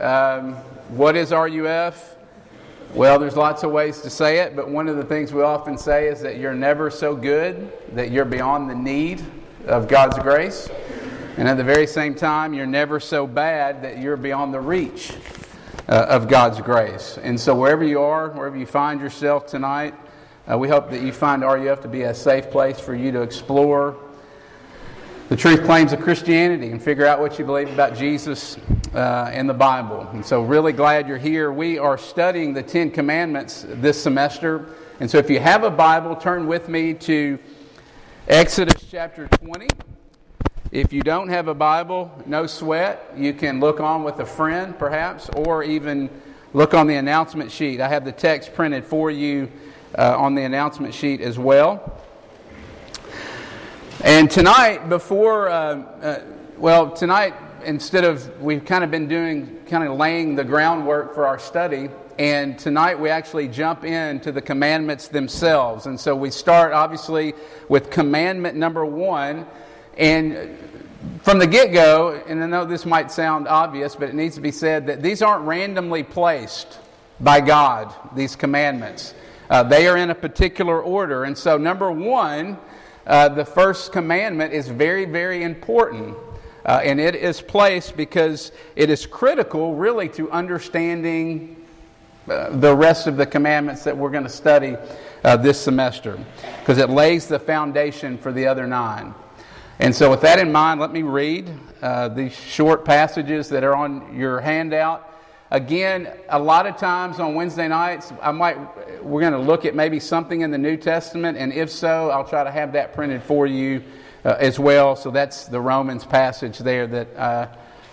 Um, what is RUF? Well, there's lots of ways to say it, but one of the things we often say is that you're never so good that you're beyond the need of God's grace. And at the very same time, you're never so bad that you're beyond the reach uh, of God's grace. And so, wherever you are, wherever you find yourself tonight, uh, we hope that you find RUF to be a safe place for you to explore the truth claims of Christianity and figure out what you believe about Jesus uh, and the Bible. And so, really glad you're here. We are studying the Ten Commandments this semester. And so, if you have a Bible, turn with me to Exodus chapter 20. If you don't have a Bible, no sweat. You can look on with a friend, perhaps, or even look on the announcement sheet. I have the text printed for you uh, on the announcement sheet as well. And tonight, before, uh, uh, well, tonight, instead of, we've kind of been doing, kind of laying the groundwork for our study. And tonight we actually jump into the commandments themselves. And so we start, obviously, with commandment number one. And from the get go, and I know this might sound obvious, but it needs to be said that these aren't randomly placed by God, these commandments. Uh, they are in a particular order. And so, number one, uh, the first commandment is very, very important. Uh, and it is placed because it is critical, really, to understanding uh, the rest of the commandments that we're going to study uh, this semester, because it lays the foundation for the other nine. And so, with that in mind, let me read uh, these short passages that are on your handout. Again, a lot of times on Wednesday nights, I might we're going to look at maybe something in the New Testament, and if so, I'll try to have that printed for you uh, as well. So that's the Romans passage there that I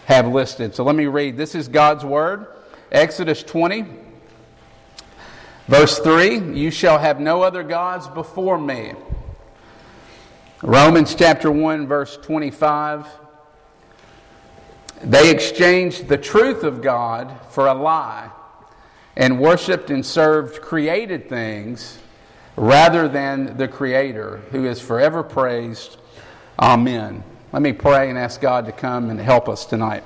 have listed. So let me read. This is God's word, Exodus 20, verse 3. You shall have no other gods before me. Romans chapter 1, verse 25. They exchanged the truth of God for a lie and worshiped and served created things rather than the Creator, who is forever praised. Amen. Let me pray and ask God to come and help us tonight.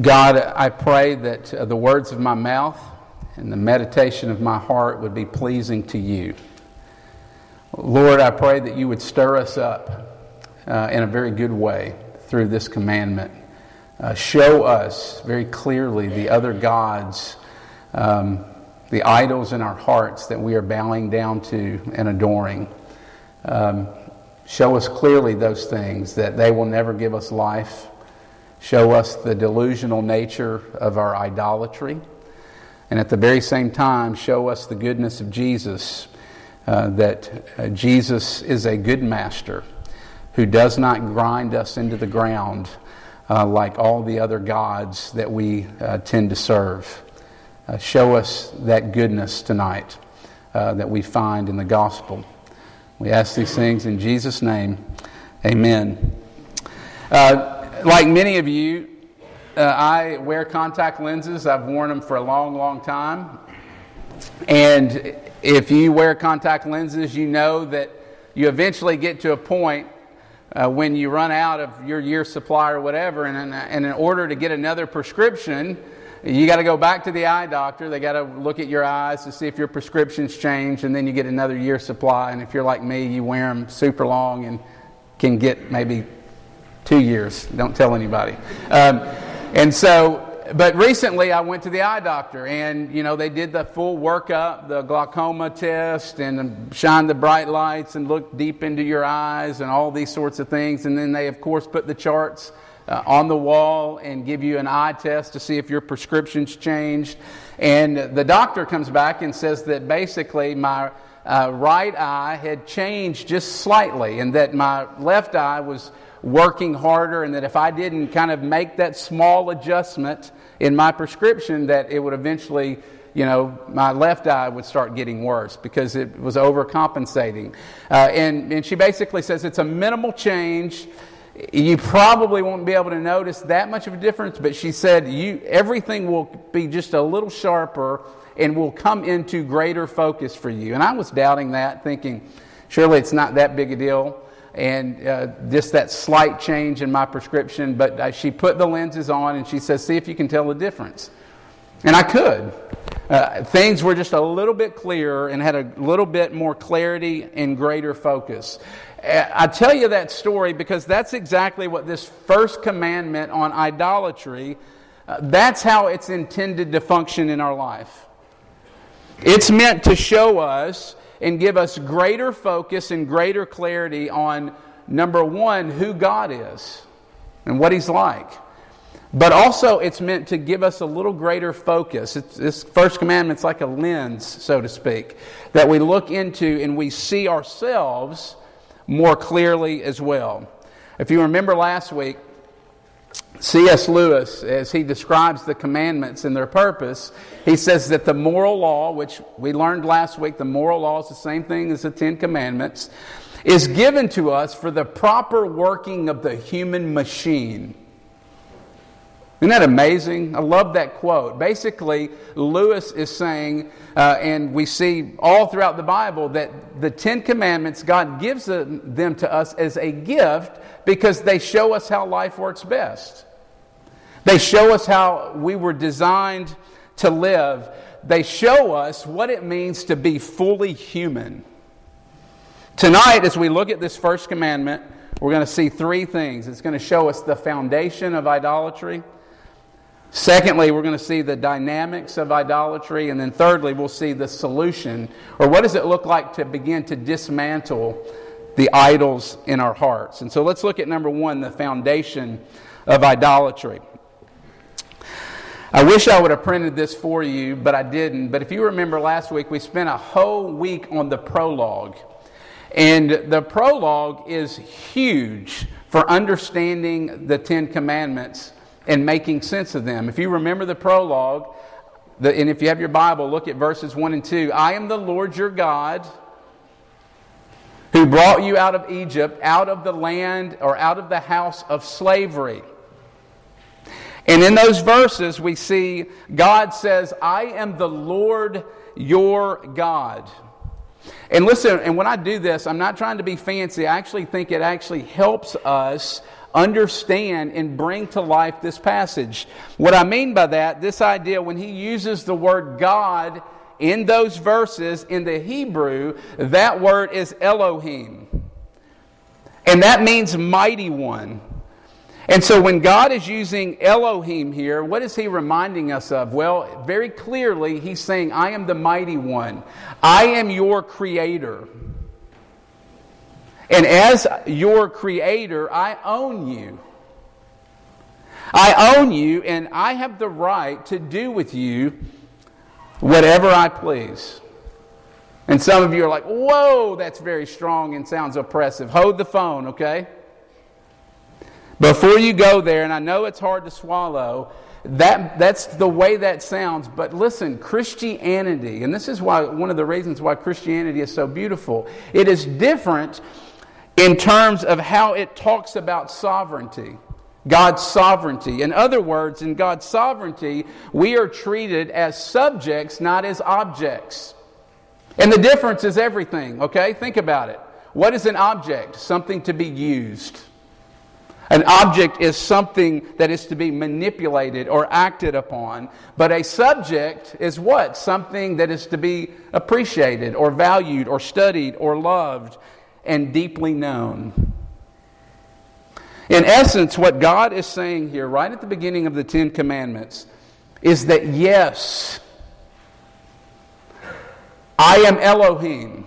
God, I pray that uh, the words of my mouth and the meditation of my heart would be pleasing to you. Lord, I pray that you would stir us up uh, in a very good way through this commandment. Uh, show us very clearly the other gods, um, the idols in our hearts that we are bowing down to and adoring. Um, show us clearly those things, that they will never give us life. Show us the delusional nature of our idolatry. And at the very same time, show us the goodness of Jesus uh, that uh, Jesus is a good master who does not grind us into the ground uh, like all the other gods that we uh, tend to serve. Uh, show us that goodness tonight that we find in the gospel. We ask these things in Jesus' name. Amen. like many of you, I wear contact lenses. I've worn them for a long, long time. And if you wear contact lenses, you know that you eventually get to a point uh, when you run out of your year supply or whatever, and, and in order to get another prescription, you got to go back to the eye doctor. They got to look at your eyes to see if your prescription's changed, and then you get another year supply. And if you're like me, you wear them super long and can get maybe two years. Don't tell anybody. Um, and so but recently I went to the eye doctor and, you know, they did the full workup, the glaucoma test and shined the bright lights and looked deep into your eyes and all these sorts of things. And then they, of course, put the charts uh, on the wall and give you an eye test to see if your prescription's changed. And the doctor comes back and says that basically my uh, right eye had changed just slightly and that my left eye was working harder and that if I didn't kind of make that small adjustment in my prescription that it would eventually you know, my left eye would start getting worse because it was overcompensating. Uh, and, and she basically says it's a minimal change. You probably won't be able to notice that much of a difference, but she said you, everything will be just a little sharper and will come into greater focus for you. And I was doubting that, thinking, surely it's not that big a deal. and uh, just that slight change in my prescription. But uh, she put the lenses on and she says, See if you can tell the difference. And I could. Uh, things were just a little bit clearer and had a little bit more clarity and greater focus. Uh, I tell you that story because that's exactly what this first commandment on idolatry, uh, that's how it's intended to function in our life. It's meant to show us and give us greater focus and greater clarity on number one, who God is and what He's like. But also, it's meant to give us a little greater focus. It's, this first commandment's like a lens, so to speak, that we look into and we see ourselves more clearly as well. If you remember last week, C.S. Lewis, as he describes the commandments and their purpose, he says that the moral law, which we learned last week, the moral law is the same thing as the Ten Commandments, is given to us for the proper working of the human machine. Isn't that amazing? I love that quote. Basically, Lewis is saying, uh, and we see all throughout the Bible, that the Ten Commandments, God gives them to us as a gift because they show us how life works best. They show us how we were designed to live. They show us what it means to be fully human. Tonight, as we look at this first commandment, we're going to see three things. It's going to show us the foundation of idolatry. Secondly, we're going to see the dynamics of idolatry. And then thirdly, we'll see the solution, or what does it look like to begin to dismantle the idols in our hearts. And so let's look at number one, the foundation of idolatry. I wish I would have printed this for you, but I didn't. But if you remember last week, we spent a whole week on the prologue. And the prologue is huge for understanding the Ten Commandments and making sense of them. If you remember the prologue, the, and if you have your Bible, look at verses 1 and 2. I am the Lord your God who brought you out of Egypt, out of the land or out of the house of slavery. And in those verses, we see God says, I am the Lord your God. And listen, and when I do this, I'm not trying to be fancy. I actually think it actually helps us understand and bring to life this passage. What I mean by that, this idea, when he uses the word God in those verses in the Hebrew, that word is Elohim. And that means mighty one. And so when God is using Elohim here, what is he reminding us of? Well, very clearly, he's saying, I am the mighty one. I am your creator. And as your creator, I own you. I own you, and I have the right to do with you whatever I please. And some of you are like, whoa, that's very strong and sounds oppressive. Hold the phone, okay? Before you go there, and I know it's hard to swallow, that, that's the way that sounds. But listen, Christianity, and this is why one of the reasons why Christianity is so beautiful, it is different in terms of how it talks about sovereignty. God's sovereignty. In other words, in God's sovereignty, we are treated as subjects, not as objects. And the difference is everything, okay? Think about it. What is an object? Something to be used. An object is something that is to be manipulated or acted upon. But a subject is what? Something that is to be appreciated or valued or studied or loved and deeply known. In essence, what God is saying here, right at the beginning of the Ten Commandments, is that yes, I am Elohim.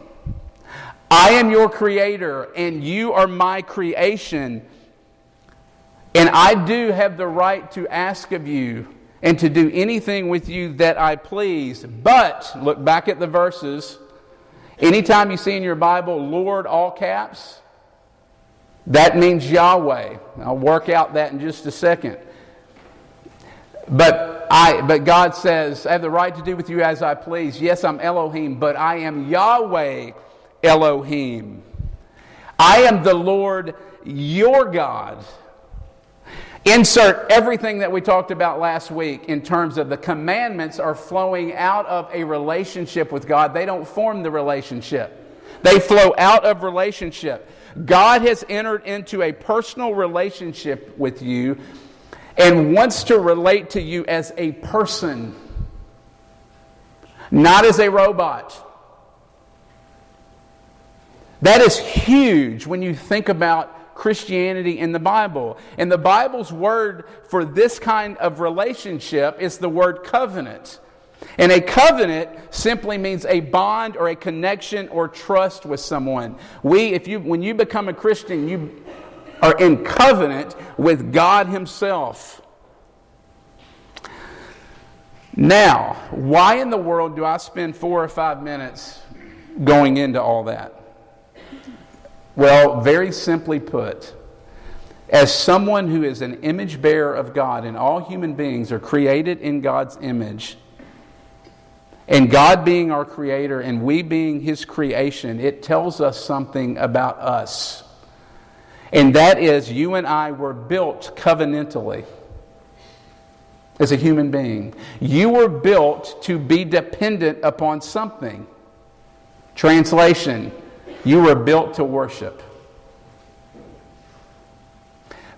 I am your creator, and you are my creation. And I do have the right to ask of you and to do anything with you that I please. But, look back at the verses. Anytime you see in your Bible, Lord, all caps, that means Yahweh. I'll work out that in just a second. But I but God says, I have the right to do with you as I please. Yes, I'm Elohim, but I am Yahweh Elohim. I am the Lord your God. Insert everything that we talked about last week in terms of the commandments are flowing out of a relationship with God. They don't form the relationship. They flow out of relationship. God has entered into a personal relationship with you and wants to relate to you as a person, not as a robot. That is huge when you think about Christianity in the Bible. And the Bible's word for this kind of relationship is the word covenant. And a covenant simply means a bond or a connection or trust with someone. We, if you, when you become a Christian, you are in covenant with God Himself. Now, why in the world do I spend four or five minutes going into all that? Well, very simply put, as someone who is an image bearer of God, and all human beings are created in God's image, and God being our creator and we being his creation, it tells us something about us. And that is, you and I were built covenantally as a human being. You were built to be dependent upon something. Translation, you were built to worship.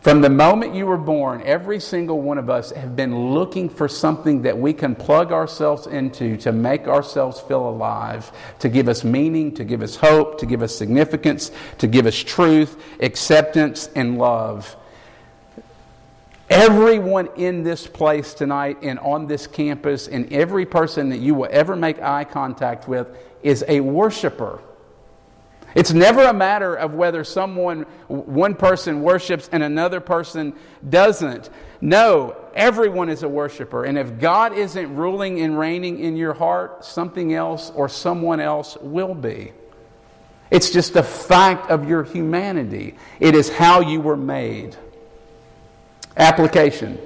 From the moment you were born, every single one of us have been looking for something that we can plug ourselves into to make ourselves feel alive, to give us meaning, to give us hope, to give us significance, to give us truth, acceptance, and love. Everyone in this place tonight and on this campus, and every person that you will ever make eye contact with, is a worshiper. It's never a matter of whether someone, one person worships and another person doesn't. No, everyone is a worshiper. And if God isn't ruling and reigning in your heart, something else or someone else will be. It's just a fact of your humanity, it is how you were made. Application.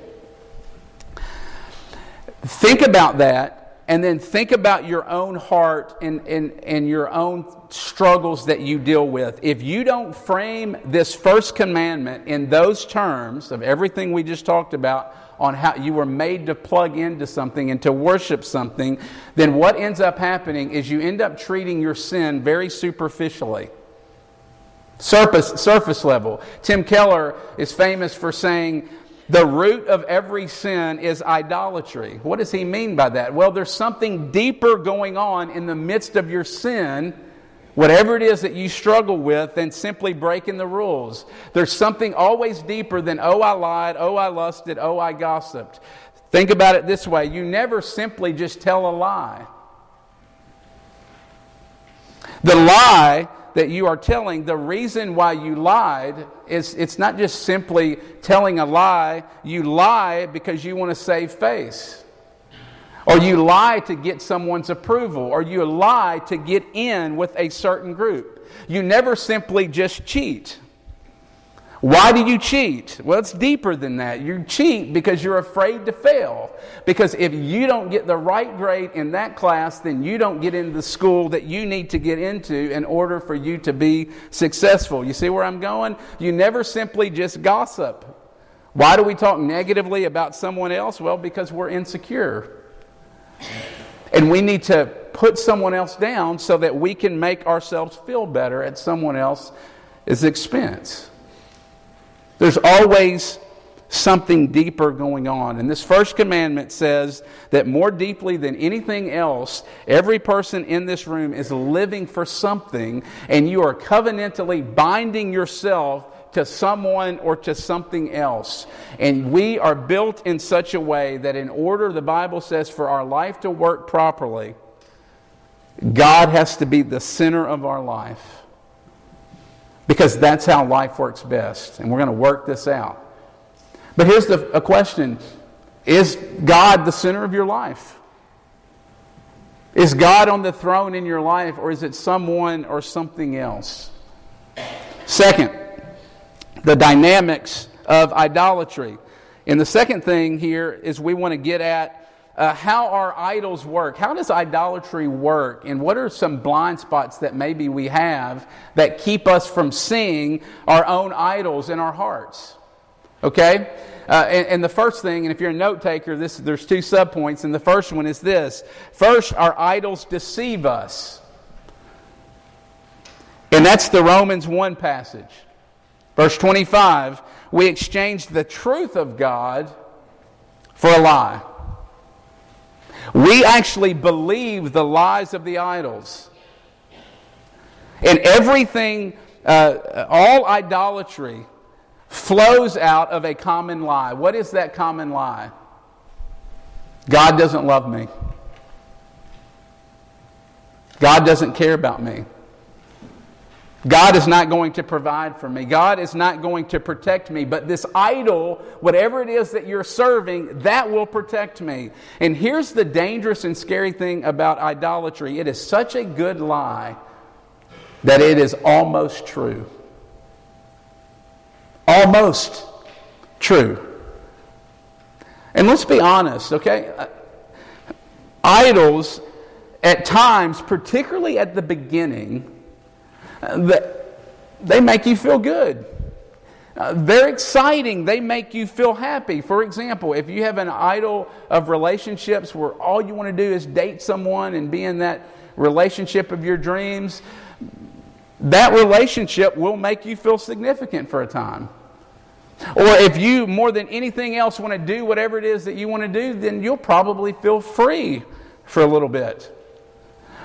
Think about that and then think about your own heart and, and, and your own struggles that you deal with. If you don't frame this first commandment in those terms of everything we just talked about on how you were made to plug into something and to worship something, then what ends up happening is you end up treating your sin very superficially. Surface, surface level. Tim Keller is famous for saying the root of every sin is idolatry. What does he mean by that? Well, there's something deeper going on in the midst of your sin, whatever it is that you struggle with, than simply breaking the rules. There's something always deeper than, oh, I lied, oh, I lusted, oh, I gossiped. Think about it this way you never simply just tell a lie. The lie that you are telling, the reason why you lied is it's not just simply telling a lie. You lie because you want to save face. Or you lie to get someone's approval. Or you lie to get in with a certain group. You never simply just cheat. Why do you cheat? Well, it's deeper than that. You cheat because you're afraid to fail. Because if you don't get the right grade in that class, then you don't get into the school that you need to get into in order for you to be successful. You see where I'm going? You never simply just gossip. Why do we talk negatively about someone else? Well, because we're insecure. And we need to put someone else down so that we can make ourselves feel better at someone else's expense. There's always something deeper going on. And this first commandment says that more deeply than anything else, every person in this room is living for something, and you are covenantally binding yourself to someone or to something else. And we are built in such a way that, in order, the Bible says, for our life to work properly, God has to be the center of our life. Because that's how life works best. And we're going to work this out. But here's the, a question Is God the center of your life? Is God on the throne in your life, or is it someone or something else? Second, the dynamics of idolatry. And the second thing here is we want to get at uh, how our idols work. How does idolatry work? And what are some blind spots that maybe we have that keep us from seeing our own idols in our hearts? Okay? Uh, and, and, the first thing, and if you're a note taker, this, there's two subpoints, and the first one is this. First, our idols deceive us. And that's the Romans 1 passage. Verse 25 we exchanged the truth of God for a lie. We actually believe the lies of the idols. And everything, uh, all idolatry, flows out of a common lie. What is that common lie? God doesn't love me. God doesn't care about me. God is not going to provide for me. God is not going to protect me. But this idol, whatever it is that you're serving, that will protect me. And here's the dangerous and scary thing about idolatry it is such a good lie that it is almost true. Almost true. And let's be honest, okay? Idols, at times, particularly at the beginning, they make you feel good. Uh, they're exciting. They make you feel happy. For example, if you have an idol of relationships where all you want to do is date someone and be in that relationship of your dreams, that relationship will make you feel significant for a time. Or if you, more than anything else, want to do whatever it is that you want to do, then you'll probably feel free for a little bit.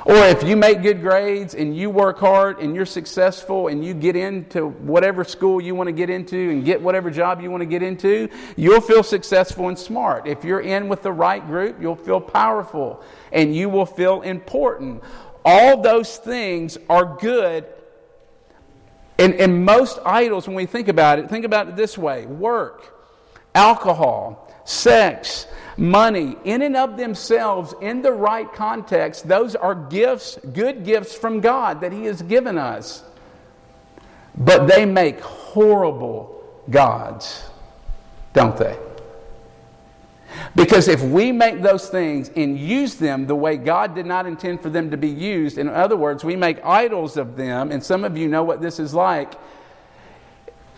Or if you make good grades and you work hard and you're successful and you get into whatever school you want to get into and get whatever job you want to get into, you'll feel successful and smart. If you're in with the right group, you'll feel powerful and you will feel important. All those things are good. And, and most idols, when we think about it, think about it this way work, alcohol, sex, money, in and of themselves, in the right context, those are gifts, good gifts from God that He has given us. But they make horrible gods, don't they? Because if we make those things and use them the way God did not intend for them to be used, in other words, we make idols of them, and some of you know what this is like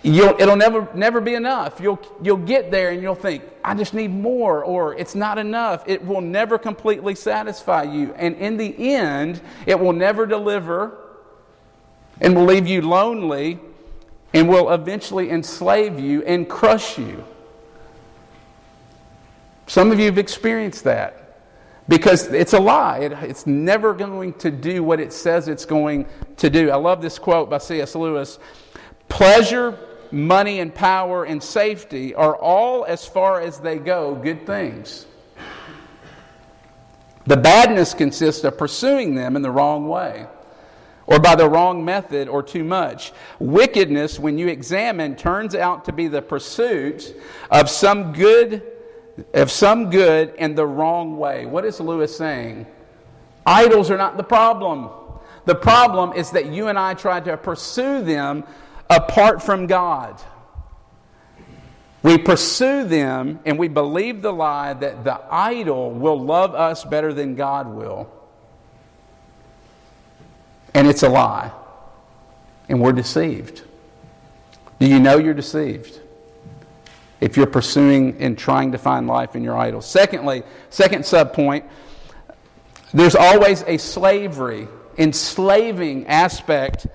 You'll, it'll never, never be enough. You'll, you'll get there and you'll think, I just need more, or it's not enough. It will never completely satisfy you. And in the end, it will never deliver and will leave you lonely and will eventually enslave you and crush you. Some of you have experienced that because it's a lie. It, it's never going to do what it says it's going to do. I love this quote by C.S. Lewis Pleasure money and power and safety are all, as far as they go, good things. The badness consists of pursuing them in the wrong way or by the wrong method or too much. Wickedness, when you examine, turns out to be the pursuit of some good of some good in the wrong way. What is Lewis saying? Idols are not the problem. The problem is that you and I try to pursue them apart from God. We pursue them and we believe the lie that the idol will love us better than God will. And it's a lie. And we're deceived. Do you know you're deceived? If you're pursuing and trying to find life in your idol. Secondly, second sub point, there's always a slavery, enslaving aspect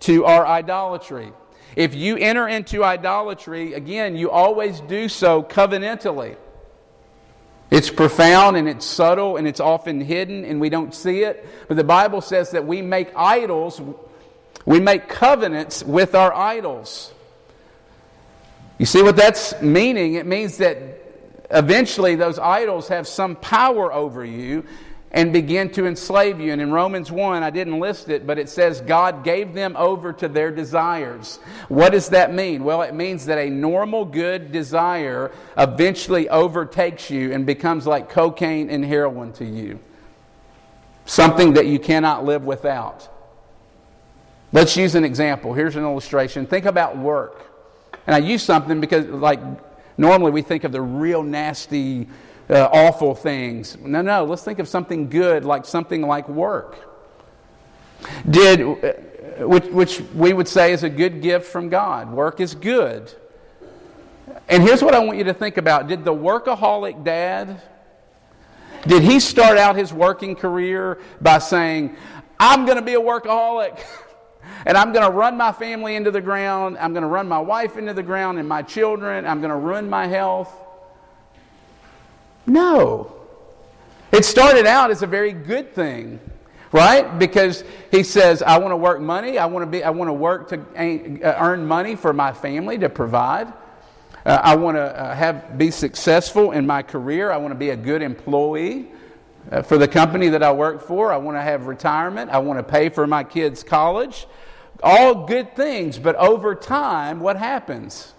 to our idolatry. If you enter into idolatry, again, you always do so covenantally. It's profound and it's subtle and it's often hidden and we don't see it. But the Bible says that we make idols, we make covenants with our idols. You see what that's meaning? It means that eventually those idols have some power over you and begin to enslave you. And in Romans 1, I didn't list it, but it says God gave them over to their desires. What does that mean? Well, it means that a normal good desire eventually overtakes you and becomes like cocaine and heroin to you. Something that you cannot live without. Let's use an example. Here's an illustration. Think about work. And I use something because, like, normally we think of the real nasty, uh, awful things. No, no, let's think of something good, like something like work. Did, uh, which, which we would say is a good gift from God. Work is good. And here's what I want you to think about Did the workaholic dad, did he start out his working career by saying, I'm going to be a workaholic? and I'm going to run my family into the ground. I'm going to run my wife into the ground and my children. I'm going to ruin my health. No. It started out as a very good thing, right? Because he says, I want to work money. I want to, be, I want to work to uh, earn money for my family to provide. Uh, I want to uh, have, be successful in my career. I want to be a good employee. Uh, for the company that I work for. I want to have retirement. I want to pay for my kids' college. All good things, but over time, what happens?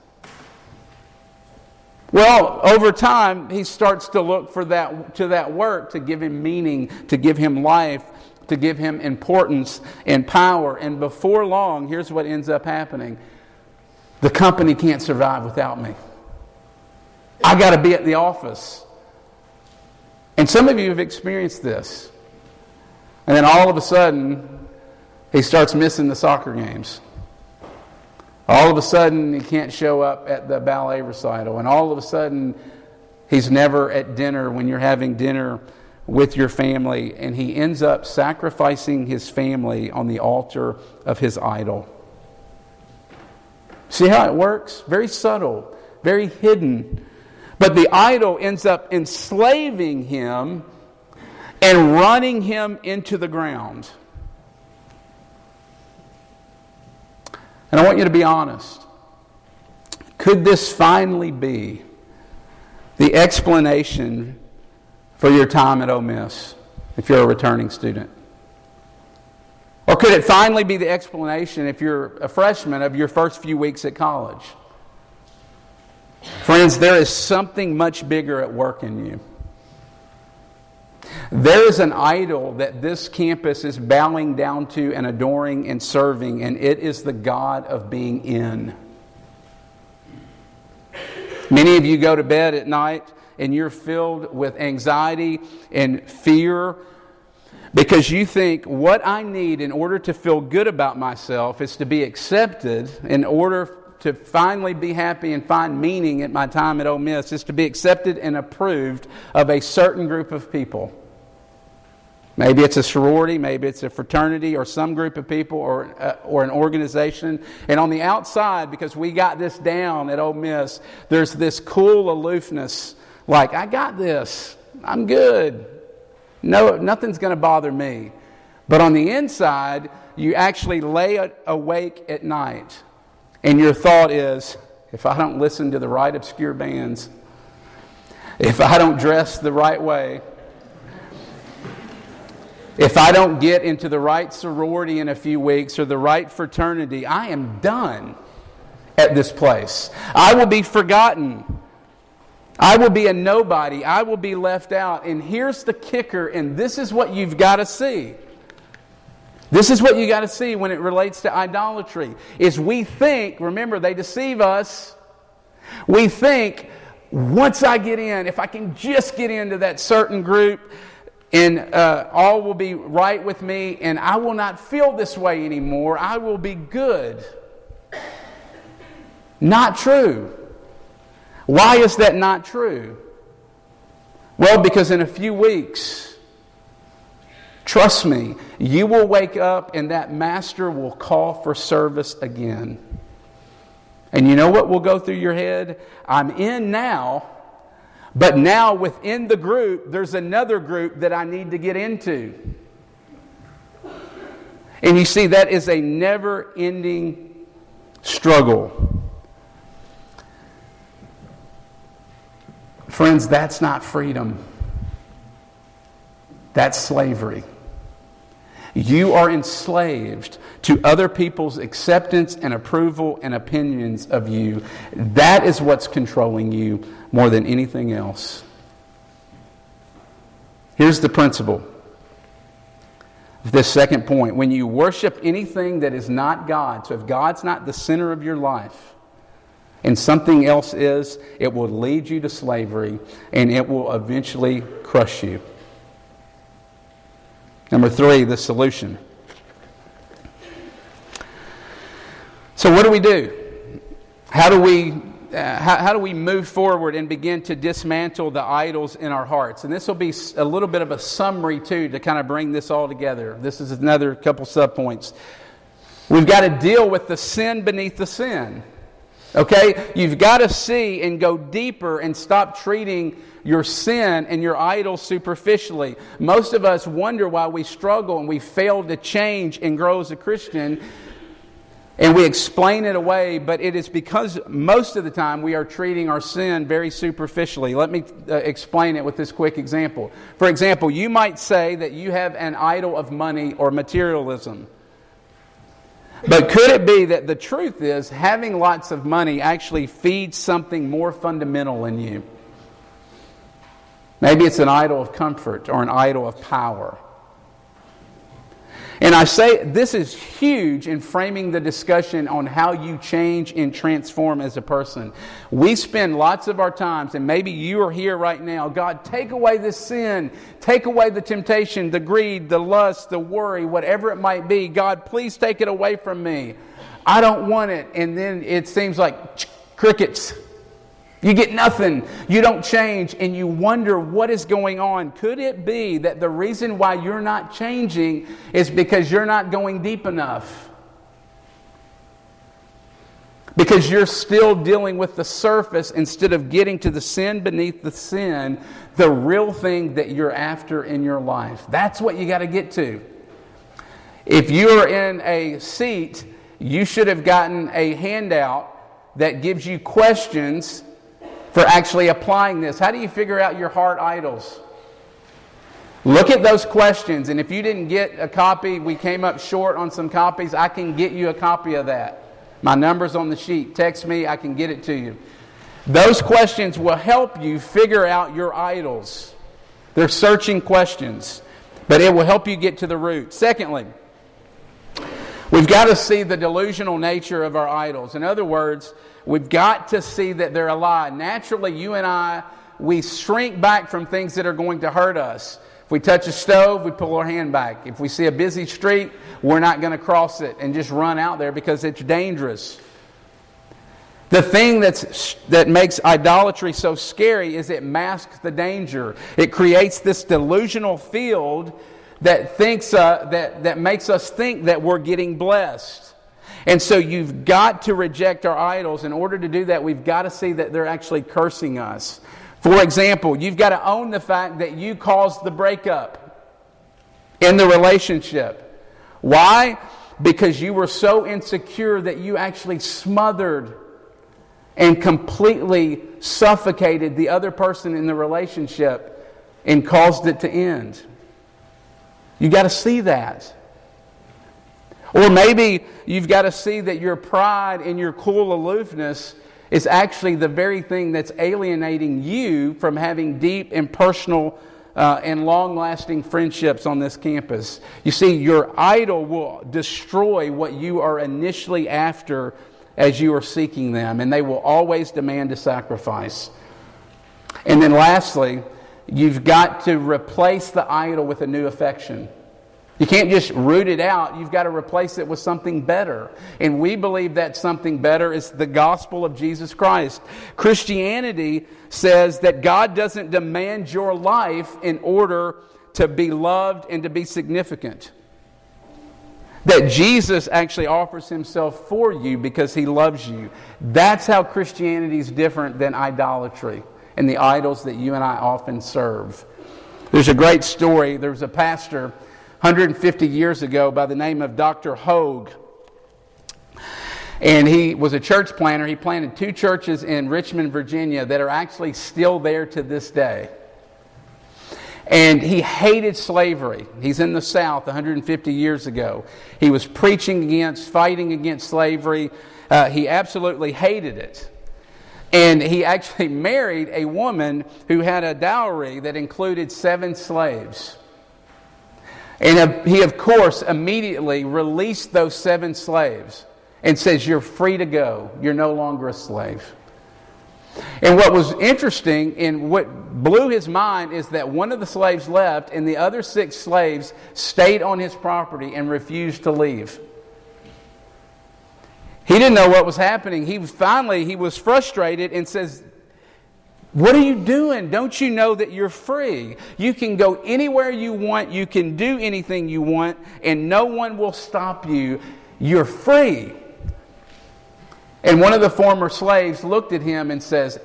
Well, over time, he starts to look for that, to that work to give him meaning, to give him life, to give him importance and power. And before long, here's what ends up happening the company can't survive without me. I got to be at the office. And some of you have experienced this. And then all of a sudden, he starts missing the soccer games. All of a sudden, he can't show up at the ballet recital. And all of a sudden, he's never at dinner when you're having dinner with your family. And he ends up sacrificing his family on the altar of his idol. See how it works? Very subtle, very hidden. But the idol ends up enslaving him and running him into the ground. And I want you to be honest. Could this finally be the explanation for your time at Ole Miss if you're a returning student? Or could it finally be the explanation if you're a freshman of your first few weeks at college? Friends, there is something much bigger at work in you. There is an idol that this campus is bowing down to and adoring and serving, and it is the God of being in. Many of you go to bed at night and you're filled with anxiety and fear because you think what I need in order to feel good about myself is to be accepted in order to finally be happy and find meaning at my time at Ole Miss is to be accepted and approved of a certain group of people. Maybe it's a sorority, maybe it's a fraternity or some group of people or, uh, or an organization. And on the outside, because we got this down at Ole Miss, there's this cool aloofness like, I got this, I'm good. No, nothing's going to bother me. But on the inside, you actually lay awake at night and your thought is, if I don't listen to the right obscure bands, if I don't dress the right way, if I don't get into the right sorority in a few weeks or the right fraternity, I am done at this place. I will be forgotten. I will be a nobody. I will be left out. And here's the kicker, and this is what you've got to see. This is what you got to see when it relates to idolatry. Is we think, remember they deceive us. We think once I get in, if I can just get into that certain group, and uh, all will be right with me, and I will not feel this way anymore. I will be good. Not true. Why is that not true? Well, because in a few weeks, Trust me, you will wake up and that master will call for service again. And you know what will go through your head? I'm in now, but now within the group, there's another group that I need to get into. And you see, that is a never ending struggle. Friends, that's not freedom, that's slavery. You are enslaved to other people's acceptance and approval and opinions of you. That is what's controlling you more than anything else. Here's the principle this second point. When you worship anything that is not God, so if God's not the center of your life, and something else is, it will lead you to slavery and it will eventually crush you. Number three, the solution. So, what do we do? How do we, uh, how, how do we move forward and begin to dismantle the idols in our hearts? And this will be a little bit of a summary, too, to kind of bring this all together. This is another couple subpoints. We've got to deal with the sin beneath the sin. Okay? You've got to see and go deeper and stop treating your sin and your idols superficially. Most of us wonder why we struggle and we fail to change and grow as a Christian. And we explain it away, but it is because most of the time we are treating our sin very superficially. Let me uh, explain it with this quick example. For example, you might say that you have an idol of money or materialism. But could it be that the truth is having lots of money actually feeds something more fundamental in you? Maybe it's an idol of comfort or an idol of power. And I say this is huge in framing the discussion on how you change and transform as a person. We spend lots of our times, and maybe you are here right now. God, take away this sin, take away the temptation, the greed, the lust, the worry, whatever it might be. God, please take it away from me. I don't want it. And then it seems like crickets. You get nothing. You don't change, and you wonder what is going on. Could it be that the reason why you're not changing is because you're not going deep enough? Because you're still dealing with the surface instead of getting to the sin beneath the sin, the real thing that you're after in your life. That's what you got to get to. If you're in a seat, you should have gotten a handout that gives you questions for actually applying this. How do you figure out your heart idols? Look at those questions, and if you didn't get a copy, we came up short on some copies, I can get you a copy of that. My number's on the sheet. Text me, I can get it to you. Those questions will help you figure out your idols. They're searching questions, but it will help you get to the root. Secondly, we've got to see the delusional nature of our idols. In other words, We've got to see that they're a lie. Naturally, you and I, we shrink back from things that are going to hurt us. If we touch a stove, we pull our hand back. If we see a busy street, we're not going to cross it and just run out there because it's dangerous. The thing that's, that makes idolatry so scary is it masks the danger. It creates this delusional field that, thinks, uh, that, that makes us think that we're getting blessed. And so you've got to reject our idols. In order to do that, we've got to see that they're actually cursing us. For example, you've got to own the fact that you caused the breakup in the relationship. Why? Because you were so insecure that you actually smothered and completely suffocated the other person in the relationship and caused it to end. You got to see that. Or maybe you've got to see that your pride and your cool aloofness is actually the very thing that's alienating you from having deep and personal uh, and long lasting friendships on this campus. You see, your idol will destroy what you are initially after as you are seeking them, and they will always demand a sacrifice. And then lastly, you've got to replace the idol with a new affection. You can't just root it out. You've got to replace it with something better. And we believe that something better is the gospel of Jesus Christ. Christianity says that God doesn't demand your life in order to be loved and to be significant. That Jesus actually offers himself for you because he loves you. That's how Christianity is different than idolatry and the idols that you and I often serve. There's a great story. There was a pastor 150 years ago by the name of Dr. Hogue. And he was a church planter. He planted two churches in Richmond, Virginia that are actually still there to this day. And he hated slavery. He's in the South 150 years ago. He was preaching against, fighting against slavery. Uh, he absolutely hated it. And he actually married a woman who had a dowry that included seven slaves. And uh, he, of course, immediately released those seven slaves and says, You're free to go. You're no longer a slave. And what was interesting and what blew his mind is that one of the slaves left and the other six slaves stayed on his property and refused to leave. He didn't know what was happening. He finally he was frustrated and says, what are you doing? Don't you know that you're free? You can go anywhere you want, you can do anything you want, and no one will stop you. You're free. And one of the former slaves looked at him and says,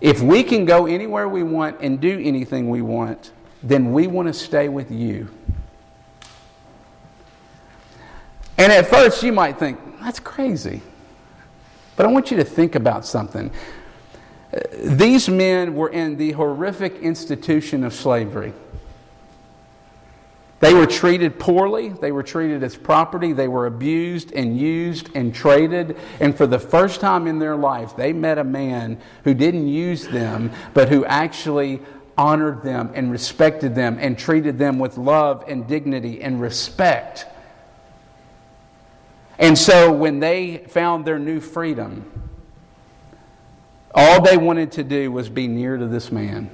If we can go anywhere we want and do anything we want, then we want to stay with you. And at first you might think, that's crazy. But I want you to think about something. These men were in the horrific institution of slavery. They were treated poorly. They were treated as property. They were abused and used and traded. And for the first time in their life, they met a man who didn't use them, but who actually honored them and respected them and treated them with love and dignity and respect. And so when they found their new freedom, all they wanted to do was be near to this man.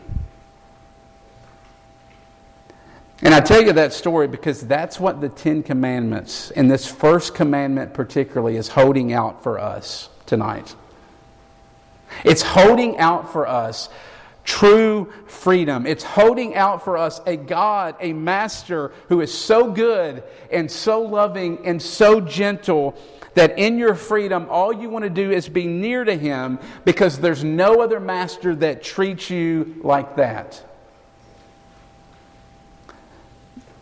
And I tell you that story because that's what the Ten Commandments, and this first commandment particularly, is holding out for us tonight. It's holding out for us true freedom. It's holding out for us a God, a master who is so good and so loving and so gentle that in your freedom, all you want to do is be near to him because there's no other master that treats you like that.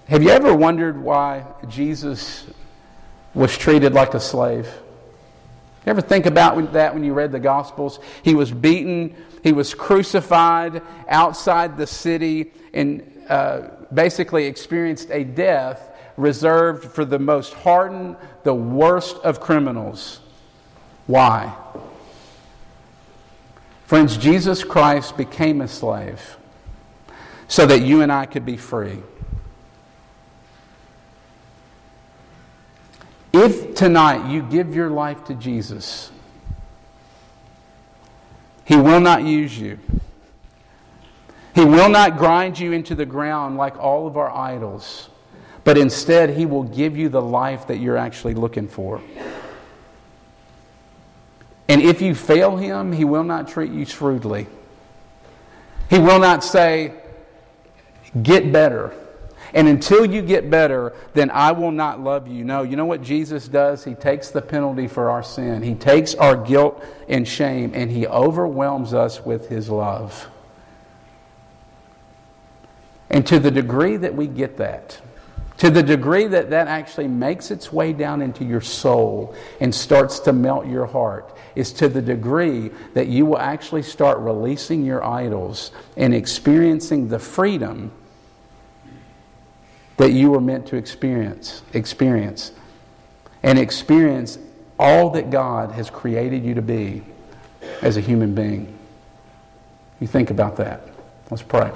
Have you ever wondered why Jesus was treated like a slave? You ever think about that when you read the Gospels? He was beaten, he was crucified outside the city, and uh, basically experienced a death reserved for the most hardened, the worst of criminals. Why? Friends, Jesus Christ became a slave so that you and I could be free. If tonight you give your life to Jesus, He will not use you. He will not grind you into the ground like all of our idols, but instead, He will give you the life that you're actually looking for. And if you fail Him, He will not treat you shrewdly. He will not say, Get better. And until you get better, then I will not love you. No, you know what Jesus does? He takes the penalty for our sin, He takes our guilt and shame, and He overwhelms us with His love. And to the degree that we get that, to the degree that that actually makes its way down into your soul and starts to melt your heart, is to the degree that you will actually start releasing your idols and experiencing the freedom that you were meant to experience, experience, and experience all that God has created you to be as a human being. You think about that. Let's pray.